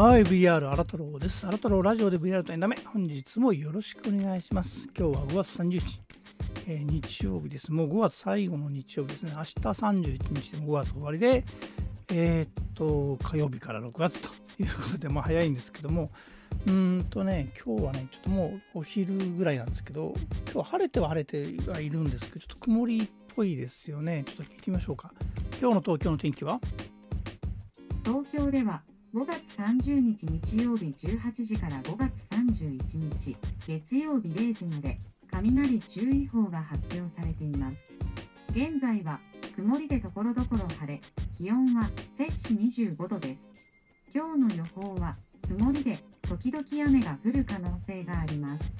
はい、VR 荒太郎です。荒太郎ラジオで VR とエンタメ、本日もよろしくお願いします。今日は5月30日、えー日曜日です。もう5月最後の日曜日ですね。明日31日でも5月終わりで、えーっと、火曜日から6月ということで、まあ早いんですけども、うんとね、今日はね、ちょっともうお昼ぐらいなんですけど、今日は晴れては晴れてはいるんですけど、ちょっと曇りっぽいですよね。ちょっと聞いてみましょうか。今日の東京の天気は？東京では5月30日日曜日18時から5月31日月曜日0時まで雷注意報が発表されています。現在は曇りでところどころ晴れ、気温は摂氏25度です。今日の予報は曇りで時々雨が降る可能性があります。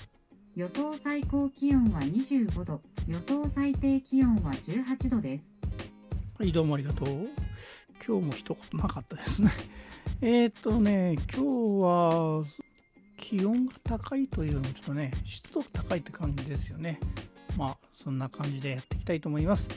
予想最高気温は25度、予想最低気温は18度です。はい、どうもありがとう。今日も一言なかったですね。えっとね、今日は気温が高いというよりもちょっとね、湿度が高いって感じですよね。まあ、そんな感じでやっていきたいと思います。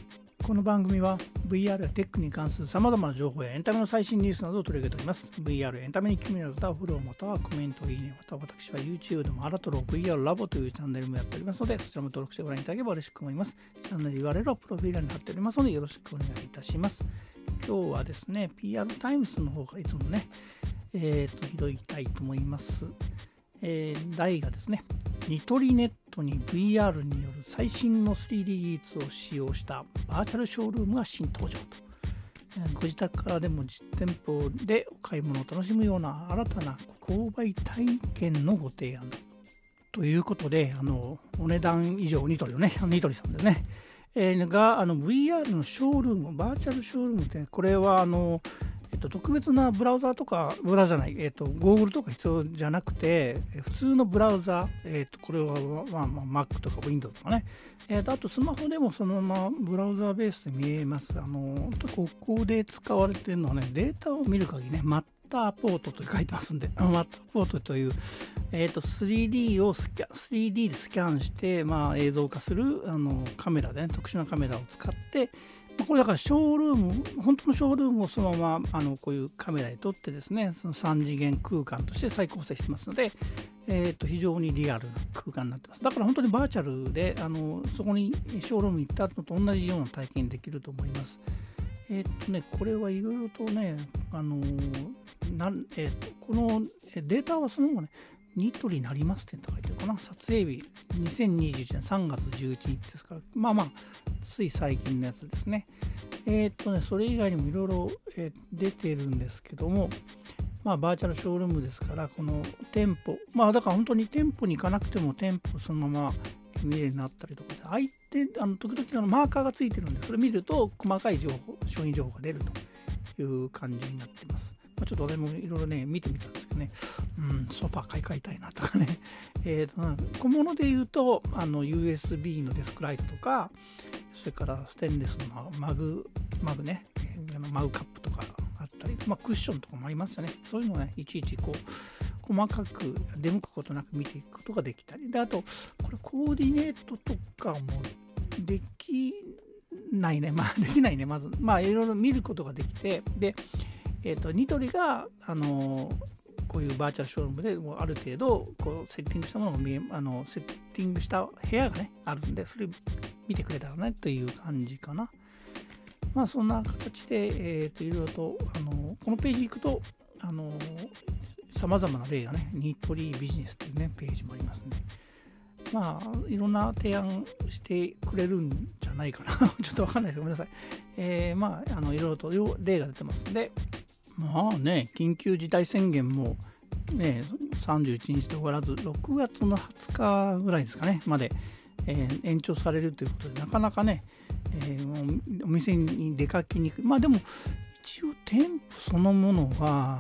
この番組は VR やテックに関する様々な情報やエンタメの最新ニュースなどを取り上げております。VR エンタメに興味のある方はフォローまたはコメント、いいね、または私は YouTube でもアラトロ VR ラボというチャンネルもやっておりますので、そちらも登録してご覧いただければ嬉しく思います。チャンネル URL はプロフィール欄に貼っておりますので、よろしくお願いいたします。今日はですね、PR タイムスの方からいつもね、えー、と、拾いたいと思います。えー題がですね、ニトリネットに VR による最新の 3D 技術を使用したバーチャルショールームが新登場と。えーご自宅からでも実店舗でお買い物を楽しむような新たな購買体験のご提案ということで、あのお値段以上ニトリのね、ニトリさんですね、えーがあの VR のショールーム、バーチャルショールームって、これはあの、えっと、特別なブラウザーとか、ブラウザじゃない、えっと、ゴーグルとか必要じゃなくて、普通のブラウザー、えっと、これは、まあまあ、Mac とか Windows とかね、えっと、あとスマホでもそのままブラウザーベースで見えます。あの、ここで使われてるのはね、データを見る限りね、ターポートと書いてますんで、マッターポートという、えー、と 3D をスキャ 3D でスキャンして、まあ、映像化するあのカメラでね特殊なカメラを使って、まあこれだからショールーム本当のショールームをそのままあのこういうカメラで撮ってですねその3次元空間として再構成してますので、えー、と非常にリアルな空間になってますだから本当にバーチャルであのそこにショールーム行ったのと同じような体験できると思います。えっとね、これはいろいろとね、あのーなんえーっとこのデータはそのままね、ニトリになりますって書いてるかな、撮影日、2021年3月11日ですから、まあまあ、つい最近のやつですね。えーっとね、それ以外にもいろいろ出てるんですけども、まあ、バーチャルショールームですから、この店舗、まあ、だから本当に店舗に行かなくても店舗そのまま見れるようになったりとかで、相手、あの時々あのマーカーがついてるんで、それ見ると細かい情報、商品情報が出るという感じになってます。まあ、ちょっと私もいろいろね、見てみたんですけどね、うん、ソファー買い替えたいなとかね、えーと小物で言うと、あの USB のデスクライトとか、それからステンレスのマグ、マグね、マグカップとかあったり、まあ、クッションとかもありますよね。そういうのをね、いちいちこう、細かく出向くことなく見ていくことができたり、で、あと、これコーディネートとかもできないね。まあ、できないね。まず、まあ、いろいろ見ることができて、で、えっ、と、ニトリが、あのこういうバーチャルショールームでもある程度こうセッティングしたものが見えあのセッティングした部屋がねあるんでそれ見てくれたらねという感じかな。まあそんな形で、えー、といろいろとあのこのページ行くとあのさまざまな例がねニトリビジネスというねページもありますね。まあいろんな提案してくれるんじゃないかな。ちょっとわかんないです。ごめんなさい。えーまああのいろいろと例が出てますんでまあね、緊急事態宣言も、ね、31日で終わらず、6月の20日ぐらいですかね、まで、えー延長されるということで、なかなかね、えーお店に出かけにくい。まあでも、一応店舗そのものは、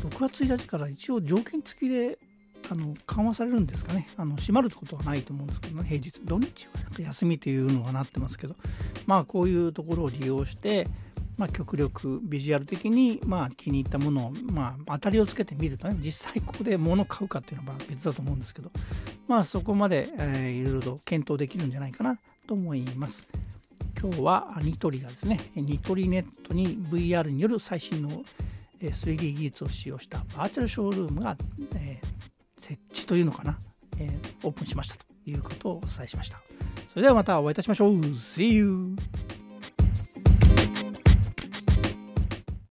6月1日から一応条件付きであの緩和されるんですかねあの閉まることはないと思うんですけど、ね、平日土日はなんか休みというのがなってますけどまあこういうところを利用してまあ、極力ビジュアル的にまあ気に入ったものを、まあ、当たりをつけてみるとね実際ここで物を買うかっていうのは別だと思うんですけどまあそこまで、えーいろいろと検討できるんじゃないかなと思います今日はニトリがですねニトリネットに VR による最新の 3D 技術を使用したバーチャルショールームが、えー、設置というのかな、えー、オープンしましたということをお伝えしました。それではまたお会いいたしましょう。See you!